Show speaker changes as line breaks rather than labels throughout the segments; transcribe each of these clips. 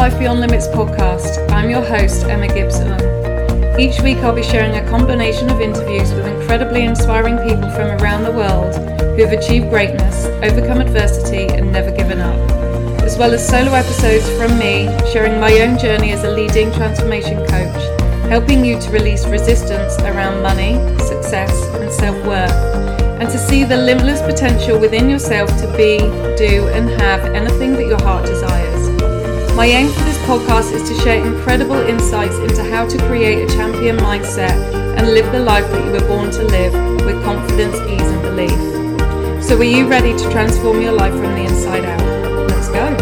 Life Beyond Limits podcast. I'm your host, Emma Gibson. Each week, I'll be sharing a combination of interviews with incredibly inspiring people from around the world who have achieved greatness, overcome adversity, and never given up, as well as solo episodes from me sharing my own journey as a leading transformation coach, helping you to release resistance around money, success, and self worth, and to see the limitless potential within yourself to be, do, and have anything that your heart desires. My aim for this podcast is to share incredible insights into how to create a champion mindset and live the life that you were born to live with confidence, ease, and belief. So, are you ready to transform your life from the inside out? Let's go.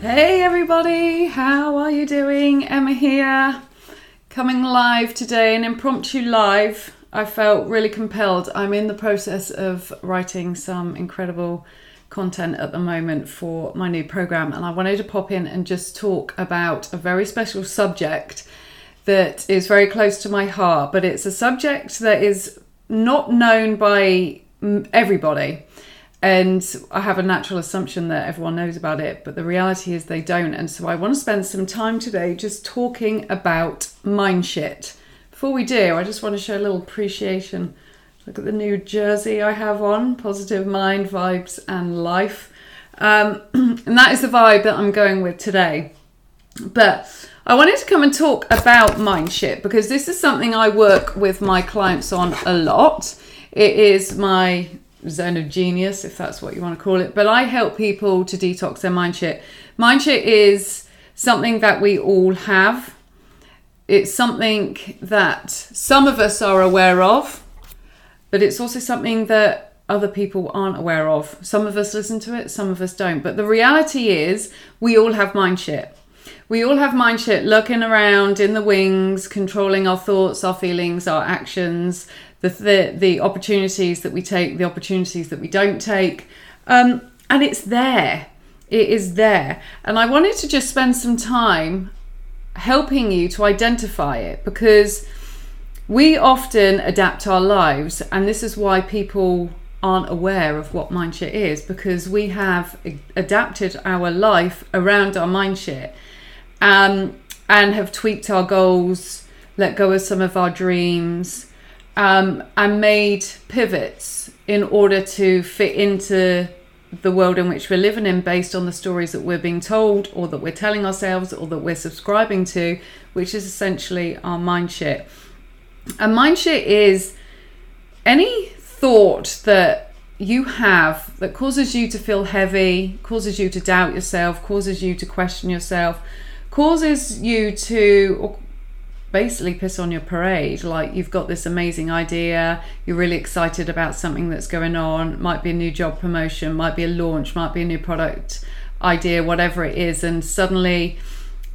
Hey, everybody, how are you doing? Emma here, coming live today, an impromptu live. I felt really compelled. I'm in the process of writing some incredible content at the moment for my new program, and I wanted to pop in and just talk about a very special subject that is very close to my heart, but it's a subject that is not known by everybody. And I have a natural assumption that everyone knows about it, but the reality is they don't. And so I want to spend some time today just talking about mind shit. Before we do, I just want to show a little appreciation Look at the new jersey I have on Positive Mind, Vibes, and Life. Um, and that is the vibe that I'm going with today. But I wanted to come and talk about mind shit because this is something I work with my clients on a lot. It is my zone of genius, if that's what you want to call it. But I help people to detox their mind shit. Mind shit is something that we all have. It's something that some of us are aware of, but it's also something that other people aren't aware of. Some of us listen to it, some of us don't. But the reality is, we all have mind shit. We all have mind shit looking around in the wings, controlling our thoughts, our feelings, our actions, the the, the opportunities that we take, the opportunities that we don't take, um, and it's there. It is there, and I wanted to just spend some time helping you to identify it because we often adapt our lives, and this is why people aren't aware of what mindshit is because we have adapted our life around our mindshit um, and have tweaked our goals, let go of some of our dreams, um, and made pivots in order to fit into the world in which we're living in based on the stories that we're being told or that we're telling ourselves or that we're subscribing to, which is essentially our mindshit. And mindshit is any thought that you have that causes you to feel heavy, causes you to doubt yourself, causes you to question yourself, causes you to basically piss on your parade. Like you've got this amazing idea, you're really excited about something that's going on, might be a new job promotion, might be a launch, might be a new product idea, whatever it is, and suddenly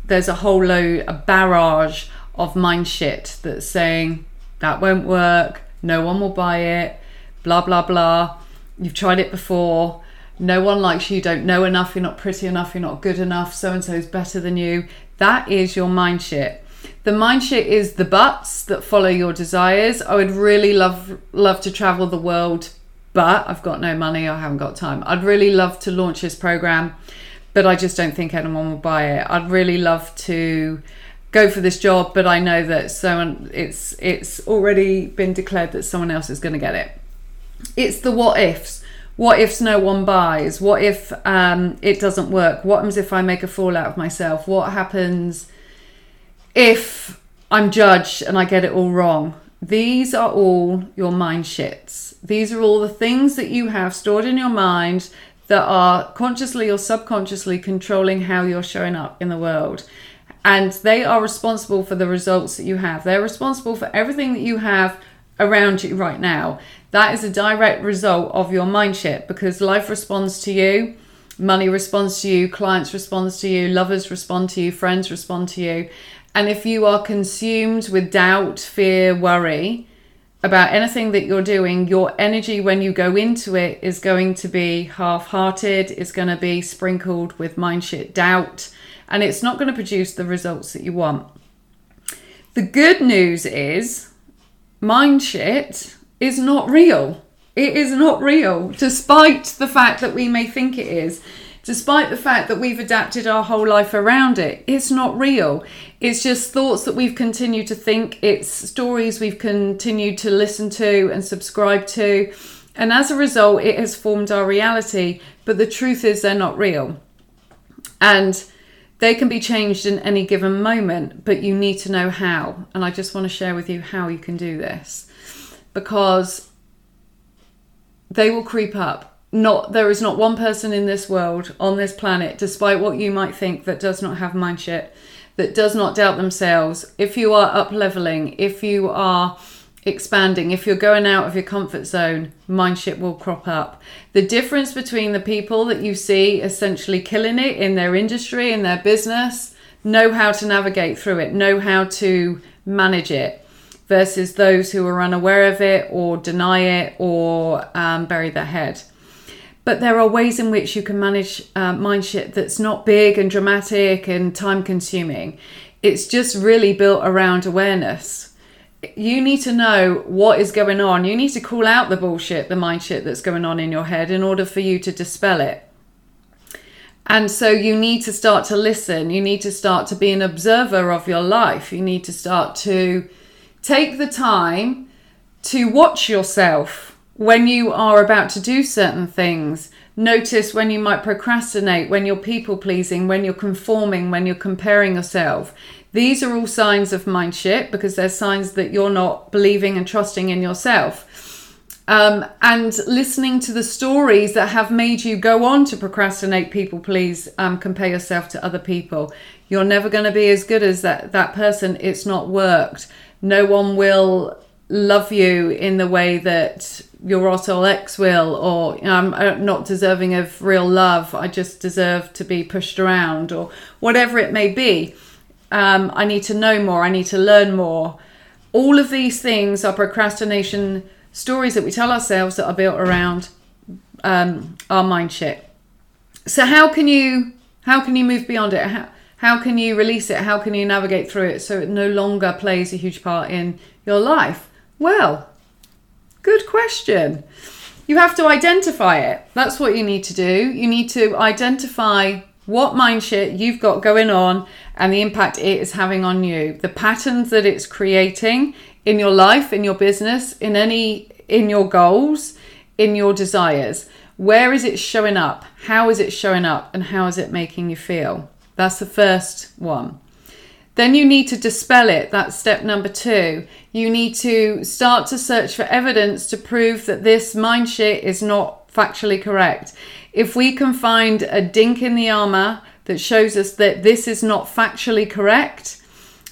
there's a whole load, a barrage of mind shit that's saying that won't work, no one will buy it, blah, blah, blah. You've tried it before, no one likes you, you don't know enough, you're not pretty enough, you're not good enough, so and so is better than you. That is your mind shit. The mind shit is the buts that follow your desires. I would really love love to travel the world, but I've got no money, I haven't got time. I'd really love to launch this program, but I just don't think anyone will buy it. I'd really love to go for this job, but I know that someone it's it's already been declared that someone else is going to get it. It's the what ifs. What ifs no one buys? What if um, it doesn't work? What happens if I make a fool out of myself? What happens if I'm judged and I get it all wrong? These are all your mind shits. These are all the things that you have stored in your mind that are consciously or subconsciously controlling how you're showing up in the world and they are responsible for the results that you have. They're responsible for everything that you have around you right now. That is a direct result of your mind shit because life responds to you, money responds to you, clients respond to you, lovers respond to you, friends respond to you. And if you are consumed with doubt, fear, worry about anything that you're doing, your energy when you go into it is going to be half hearted, it's going to be sprinkled with mind shit doubt and it's not going to produce the results that you want. The good news is mind shit is not real. It is not real, despite the fact that we may think it is. Despite the fact that we've adapted our whole life around it, it's not real. It's just thoughts that we've continued to think, it's stories we've continued to listen to and subscribe to. And as a result, it has formed our reality. But the truth is, they're not real. And they can be changed in any given moment, but you need to know how. And I just want to share with you how you can do this. Because they will creep up. Not there is not one person in this world on this planet despite what you might think that does not have mind shit that does not doubt themselves. If you are up leveling if you are expanding if you're going out of your comfort zone mind shit will crop up the difference between the people that you see essentially killing it in their industry in their business know how to navigate through it know how to manage it versus those who are unaware of it or deny it or um, bury their head but there are ways in which you can manage uh, mind shit that's not big and dramatic and time consuming. It's just really built around awareness. You need to know what is going on. You need to call out the bullshit, the mind shit that's going on in your head in order for you to dispel it. And so you need to start to listen. You need to start to be an observer of your life. You need to start to take the time to watch yourself when you are about to do certain things. Notice when you might procrastinate, when you're people pleasing, when you're conforming, when you're comparing yourself. These are all signs of mind shit because they're signs that you're not believing and trusting in yourself. Um, and listening to the stories that have made you go on to procrastinate, people please, um, compare yourself to other people. You're never going to be as good as that, that person. It's not worked. No one will love you in the way that your asshole ex will, or you know, I'm not deserving of real love. I just deserve to be pushed around, or whatever it may be. Um, I need to know more. I need to learn more. All of these things are procrastination stories that we tell ourselves that are built around um, our mind shit. So how can you how can you move beyond it? How, how can you release it? How can you navigate through it so it no longer plays a huge part in your life? Well, good question. You have to identify it. That's what you need to do. You need to identify what mind shit you've got going on and the impact it is having on you, the patterns that it's creating in your life, in your business, in any in your goals, in your desires. Where is it showing up? How is it showing up and how is it making you feel? That's the first one. Then you need to dispel it. That's step number two. You need to start to search for evidence to prove that this mind shit is not factually correct. If we can find a dink in the armor that shows us that this is not factually correct,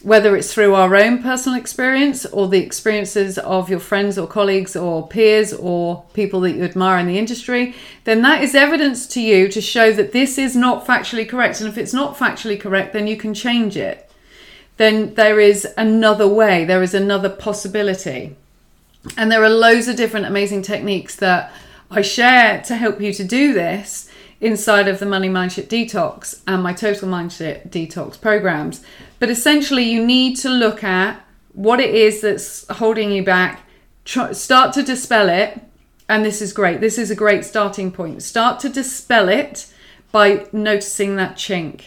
whether it's through our own personal experience or the experiences of your friends or colleagues or peers or people that you admire in the industry, then that is evidence to you to show that this is not factually correct. And if it's not factually correct, then you can change it then there is another way, there is another possibility. And there are loads of different amazing techniques that I share to help you to do this inside of the Money Mindset Detox and my Total Mindset Detox programs. But essentially, you need to look at what it is that's holding you back, Try, start to dispel it. And this is great. This is a great starting point. Start to dispel it by noticing that chink.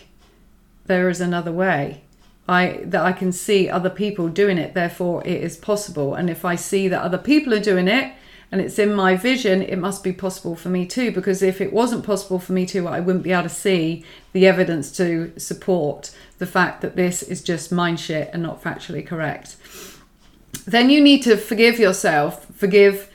There is another way. I that I can see other people doing it, therefore it is possible. And if I see that other people are doing it and it's in my vision, it must be possible for me too. Because if it wasn't possible for me too, I wouldn't be able to see the evidence to support the fact that this is just mind shit and not factually correct. Then you need to forgive yourself, forgive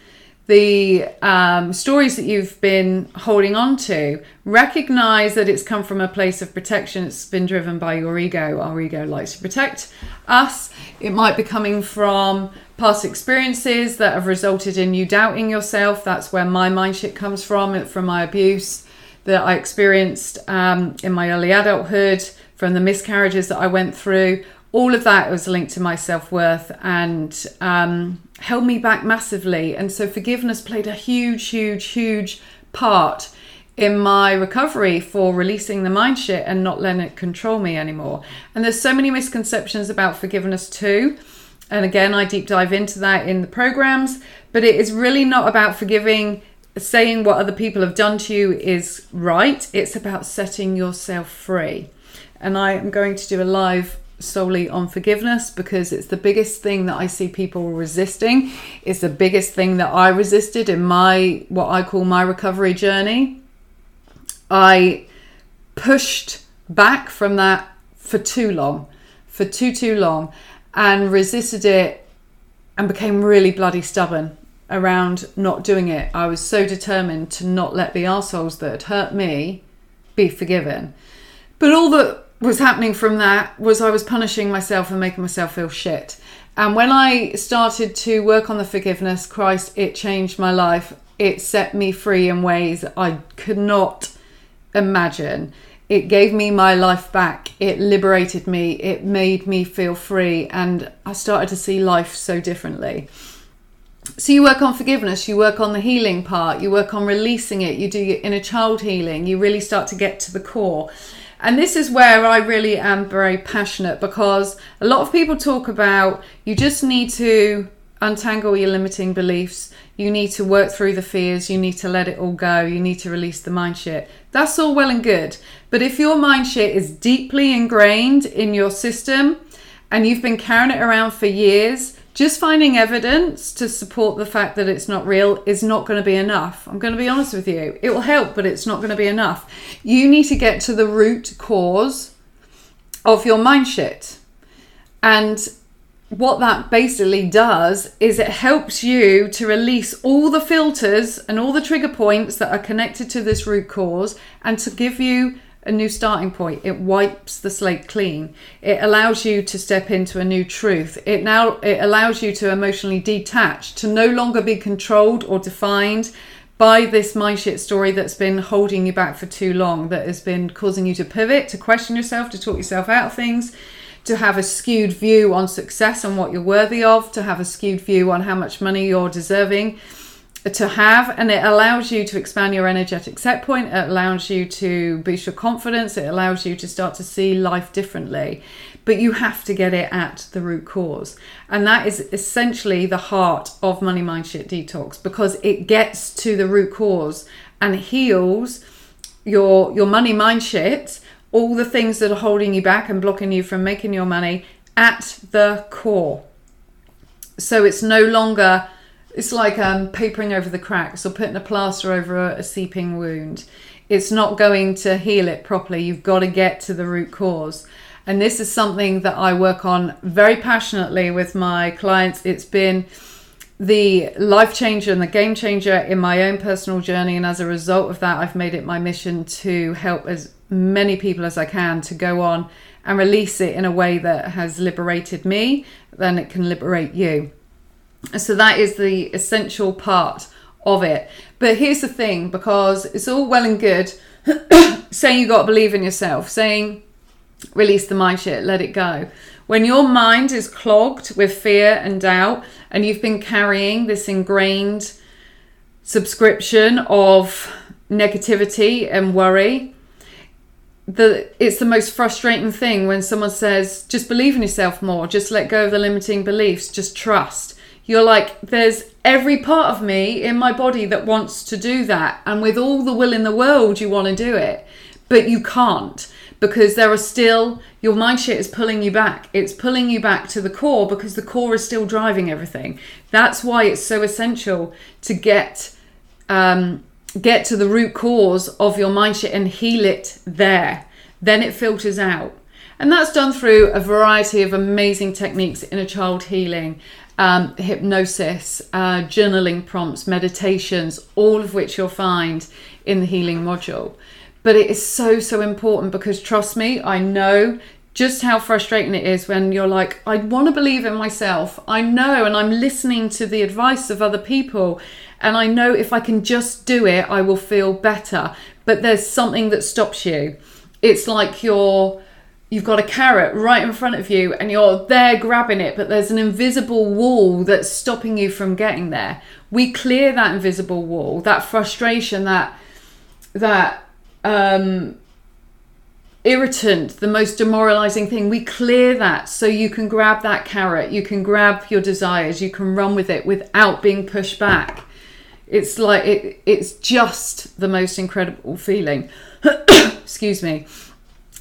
the um, stories that you've been holding on to, recognize that it's come from a place of protection. It's been driven by your ego. Our ego likes to protect us. It might be coming from past experiences that have resulted in you doubting yourself. That's where my mind shit comes from, from my abuse that I experienced um, in my early adulthood, from the miscarriages that I went through all of that was linked to my self worth and um, held me back massively. And so forgiveness played a huge, huge, huge part in my recovery for releasing the mind shit and not letting it control me anymore. And there's so many misconceptions about forgiveness too. And again, I deep dive into that in the programs, but it is really not about forgiving, saying what other people have done to you is right. It's about setting yourself free. And I am going to do a live solely on forgiveness because it's the biggest thing that I see people resisting. It's the biggest thing that I resisted in my what I call my recovery journey. I pushed back from that for too long, for too too long and resisted it and became really bloody stubborn around not doing it. I was so determined to not let the assholes that had hurt me be forgiven. But all that was happening from that was I was punishing myself and making myself feel shit. And when I started to work on the forgiveness, Christ, it changed my life. It set me free in ways I could not imagine. It gave me my life back. It liberated me. It made me feel free. And I started to see life so differently. So, you work on forgiveness, you work on the healing part, you work on releasing it, you do your inner child healing, you really start to get to the core. And this is where I really am very passionate because a lot of people talk about you just need to untangle your limiting beliefs, you need to work through the fears, you need to let it all go, you need to release the mind shit. That's all well and good. But if your mind shit is deeply ingrained in your system and you've been carrying it around for years, just finding evidence to support the fact that it's not real is not going to be enough. I'm going to be honest with you. It will help, but it's not going to be enough. You need to get to the root cause of your mind shit. And what that basically does is it helps you to release all the filters and all the trigger points that are connected to this root cause and to give you a new starting point. It wipes the slate clean. It allows you to step into a new truth. It now it allows you to emotionally detach, to no longer be controlled or defined by this my shit story that's been holding you back for too long, that has been causing you to pivot, to question yourself, to talk yourself out of things, to have a skewed view on success and what you're worthy of, to have a skewed view on how much money you're deserving to have. And it allows you to expand your energetic set point. It allows you to boost your confidence. It allows you to start to see life differently. But you have to get it at the root cause. And that is essentially the heart of money mind shit detox because it gets to the root cause and heals your your money mind shit all the things that are holding you back and blocking you from making your money at the core so it's no longer it's like um, papering over the cracks or putting a plaster over a, a seeping wound. It's not going to heal it properly. You've got to get to the root cause. And this is something that I work on very passionately with my clients. It's been the life changer and the game changer in my own personal journey. And as a result of that, I've made it my mission to help as many people as I can to go on and release it in a way that has liberated me, then it can liberate you. So that is the essential part of it. But here's the thing because it's all well and good saying you got to believe in yourself, saying release the mind shit, let it go. When your mind is clogged with fear and doubt, and you've been carrying this ingrained subscription of negativity and worry, the it's the most frustrating thing when someone says, just believe in yourself more, just let go of the limiting beliefs, just trust you're like, there's every part of me in my body that wants to do that. And with all the will in the world, you want to do it. But you can't because there are still, your mind shit is pulling you back. It's pulling you back to the core because the core is still driving everything. That's why it's so essential to get. Um, get to the root cause of your mind shit and heal it there. Then it filters out. And that's done through a variety of amazing techniques inner child healing, um, hypnosis, uh, journaling prompts, meditations, all of which you'll find in the healing module. But it is so, so important because trust me, I know just how frustrating it is when you're like, I want to believe in myself. I know, and I'm listening to the advice of other people. And I know if I can just do it, I will feel better. But there's something that stops you. It's like you're you've got a carrot right in front of you and you're there grabbing it, but there's an invisible wall that's stopping you from getting there. We clear that invisible wall, that frustration, that that um, irritant, the most demoralizing thing. We clear that so you can grab that carrot, you can grab your desires, you can run with it without being pushed back. It's like it, it's just the most incredible feeling. Excuse me.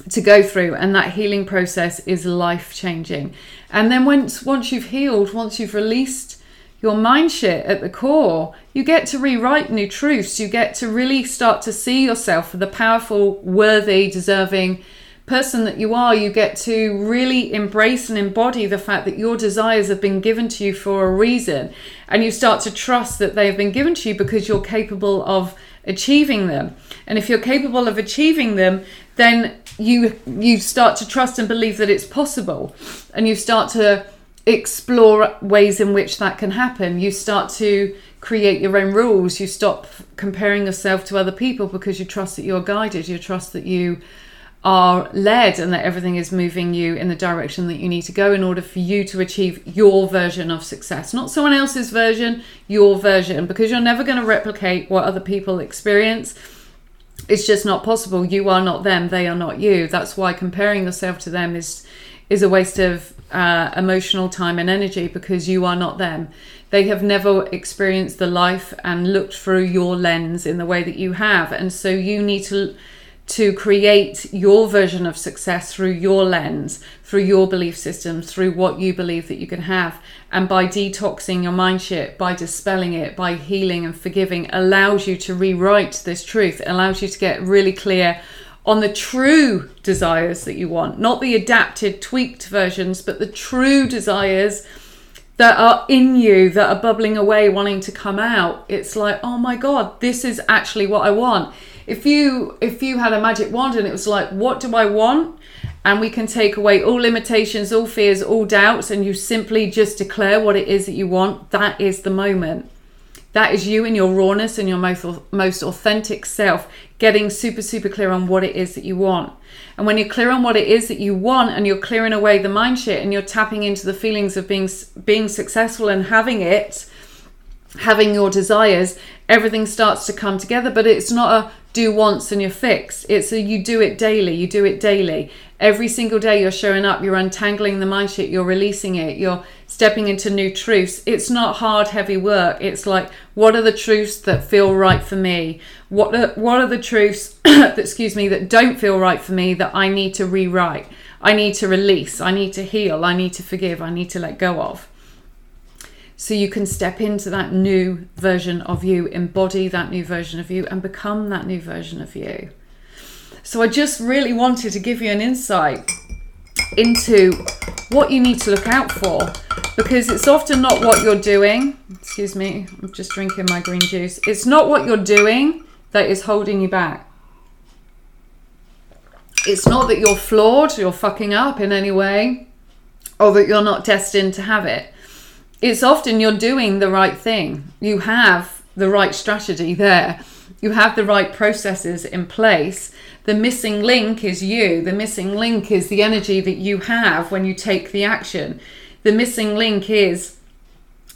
To go through, and that healing process is life changing. And then once once you've healed, once you've released your mind shit at the core, you get to rewrite new truths. You get to really start to see yourself for the powerful, worthy, deserving person that you are. You get to really embrace and embody the fact that your desires have been given to you for a reason. And you start to trust that they have been given to you because you're capable of achieving them. And if you're capable of achieving them, then you you start to trust and believe that it's possible. And you start to explore ways in which that can happen. You start to create your own rules. You stop comparing yourself to other people because you trust that you're guided. You trust that you are led and that everything is moving you in the direction that you need to go in order for you to achieve your version of success, not someone else's version, your version, because you're never going to replicate what other people experience. It's just not possible. You are not them, they are not you. That's why comparing yourself to them is is a waste of uh, emotional time and energy because you are not them. They have never experienced the life and looked through your lens in the way that you have, and so you need to to create your version of success through your lens, through your belief systems, through what you believe that you can have. And by detoxing your mind shit, by dispelling it, by healing and forgiving, allows you to rewrite this truth, it allows you to get really clear on the true desires that you want, not the adapted, tweaked versions, but the true desires that are in you that are bubbling away, wanting to come out. It's like, oh my God, this is actually what I want. If you if you had a magic wand and it was like, what do I want? And we can take away all limitations, all fears, all doubts, and you simply just declare what it is that you want, that is the moment. That is you in your rawness and your most, most authentic self getting super, super clear on what it is that you want. And when you're clear on what it is that you want and you're clearing away the mind shit and you're tapping into the feelings of being, being successful and having it, having your desires, everything starts to come together. But it's not a do once and you're fixed. It's a you do it daily, you do it daily. Every single day you're showing up, you're untangling the mind shit, you're releasing it, you're stepping into new truths. It's not hard, heavy work. It's like, what are the truths that feel right for me? What are, what are the truths that, excuse me, that don't feel right for me that I need to rewrite? I need to release, I need to heal, I need to forgive, I need to let go of so you can step into that new version of you, embody that new version of you, and become that new version of you. So, I just really wanted to give you an insight into what you need to look out for because it's often not what you're doing. Excuse me, I'm just drinking my green juice. It's not what you're doing that is holding you back. It's not that you're flawed, you're fucking up in any way, or that you're not destined to have it it's often you're doing the right thing. You have the right strategy there. You have the right processes in place. The missing link is you. The missing link is the energy that you have when you take the action. The missing link is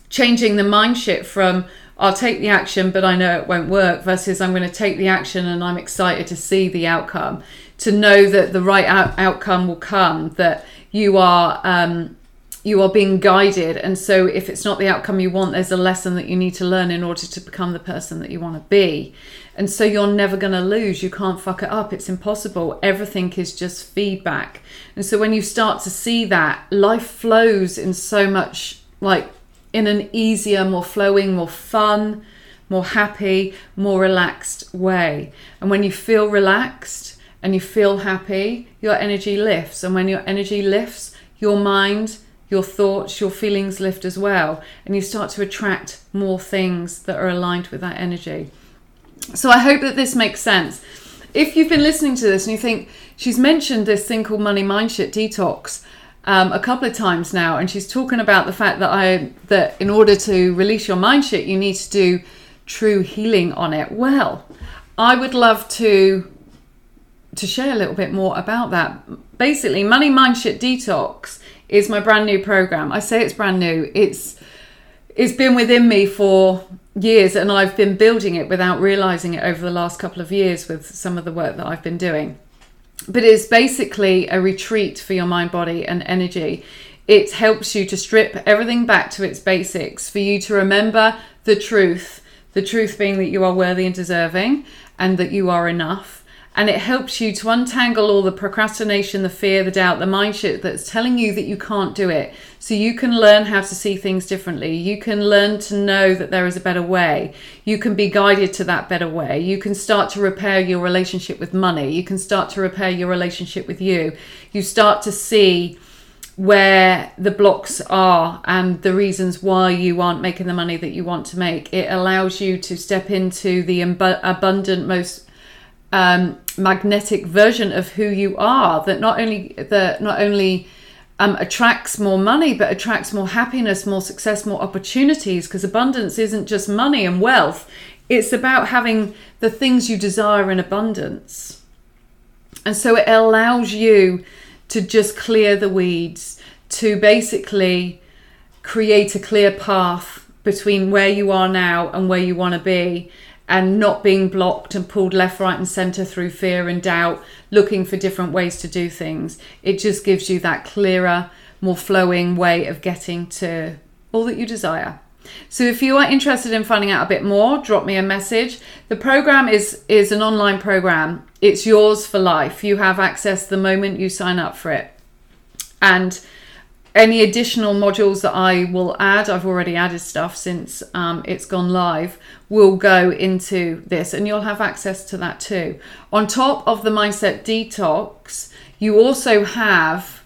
changing the mind shift from I'll take the action, but I know it won't work, versus I'm going to take the action and I'm excited to see the outcome, to know that the right out- outcome will come, that you are um, you are being guided. And so if it's not the outcome you want there's a lesson that you need to learn in order to become the person that you want to be. And so you're never going to lose. You can't fuck it up. It's impossible. Everything is just feedback. And so when you start to see that life flows in so much like in an easier more flowing more fun more happy more relaxed way. And when you feel relaxed and you feel happy your energy lifts. And when your energy lifts your mind your thoughts, your feelings lift as well, and you start to attract more things that are aligned with that energy. So I hope that this makes sense. If you've been listening to this and you think she's mentioned this thing called money mind shit detox um, a couple of times now, and she's talking about the fact that I that in order to release your mind shit, you need to do true healing on it. Well, I would love to to share a little bit more about that. Basically, money mind shit detox is my brand new program. I say it's brand new. It's it's been within me for years and I've been building it without realizing it over the last couple of years with some of the work that I've been doing. but it's basically a retreat for your mind, body, and energy. It helps you to strip everything back to its basics, for you to remember the truth, the truth being that you are worthy and deserving and that you are enough and it helps you to untangle all the procrastination, the fear, the doubt, the mind shit that's telling you that you can't do it. So you can learn how to see things differently. You can learn to know that there is a better way. You can be guided to that better way. You can start to repair your relationship with money. You can start to repair your relationship with you. You start to see where the blocks are and the reasons why you aren't making the money that you want to make. It allows you to step into the abundant, most um, magnetic version of who you are that not only that not only um, attracts more money but attracts more happiness more success more opportunities because abundance isn't just money and wealth. It's about having the things you desire in abundance. And so it allows you to just clear the weeds to basically create a clear path between where you are now and where you want to be and not being blocked and pulled left, right, and center through fear and doubt, looking for different ways to do things. It just gives you that clearer, more flowing way of getting to all that you desire. So if you are interested in finding out a bit more, drop me a message. The program is is an online program. It's yours for life. You have access the moment you sign up for it. And any additional modules that I will add, I've already added stuff since um, it's gone live, will go into this and you'll have access to that too. On top of the Mindset Detox, you also have,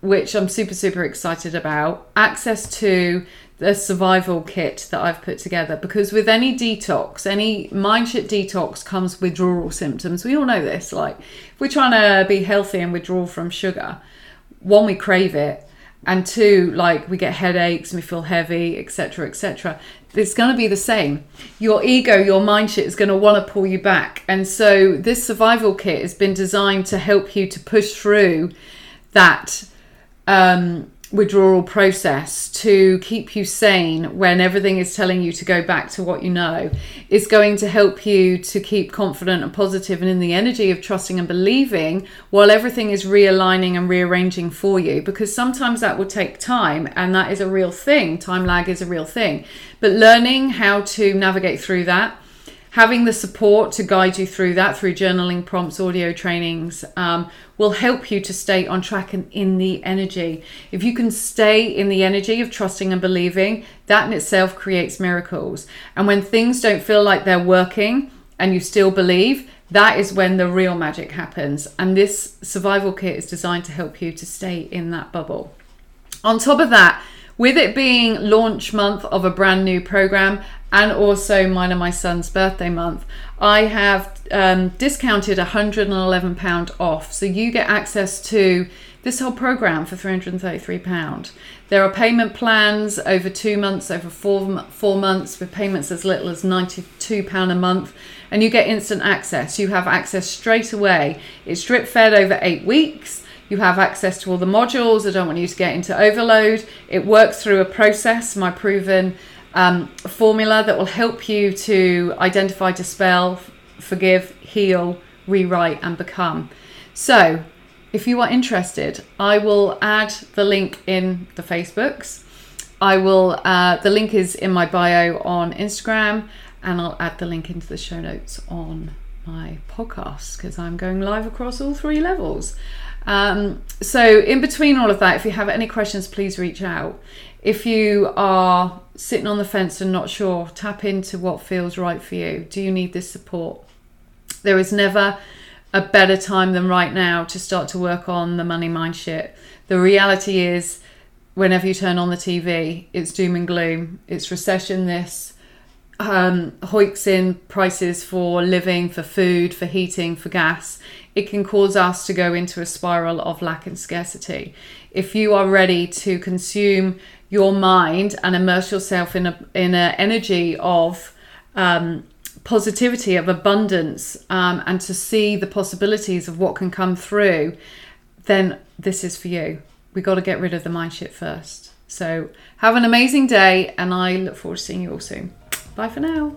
which I'm super, super excited about, access to the survival kit that I've put together because with any detox, any mindset detox comes withdrawal symptoms. We all know this. Like, if we're trying to be healthy and withdraw from sugar, one, we crave it and two like we get headaches and we feel heavy etc etc it's going to be the same. Your ego your mind shit is going to want to pull you back. And so this survival kit has been designed to help you to push through that um, withdrawal process to keep you sane when everything is telling you to go back to what you know is going to help you to keep confident and positive and in the energy of trusting and believing while everything is realigning and rearranging for you. Because sometimes that will take time and that is a real thing. Time lag is a real thing. But learning how to navigate through that having the support to guide you through that through journaling prompts audio trainings um, will help you to stay on track and in the energy. If you can stay in the energy of trusting and believing that in itself creates miracles. And when things don't feel like they're working and you still believe that is when the real magic happens. And this survival kit is designed to help you to stay in that bubble. On top of that with it being launch month of a brand new program and also mine and my son's birthday month, I have um, discounted £111 off. So you get access to this whole program for £333. There are payment plans over two months, over four, four months, with payments as little as £92 a month, and you get instant access. You have access straight away. It's drip fed over eight weeks you have access to all the modules. I don't want you to get into overload. It works through a process, my proven um, formula that will help you to identify, dispel, forgive, heal, rewrite, and become. So, if you are interested, I will add the link in the Facebooks. I will, uh, the link is in my bio on Instagram, and I'll add the link into the show notes on my podcast because I'm going live across all three levels. Um, so, in between all of that, if you have any questions, please reach out. If you are sitting on the fence and not sure, tap into what feels right for you. Do you need this support? There is never a better time than right now to start to work on the money mind shit. The reality is, whenever you turn on the TV, it's doom and gloom. It's recession, this, um, hoiks in prices for living, for food, for heating, for gas it can cause us to go into a spiral of lack and scarcity. If you are ready to consume your mind and immerse yourself in a in an energy of um, positivity, of abundance, um, and to see the possibilities of what can come through, then this is for you. We got to get rid of the mind shit first. So have an amazing day, and I look forward to seeing you all soon. Bye for now.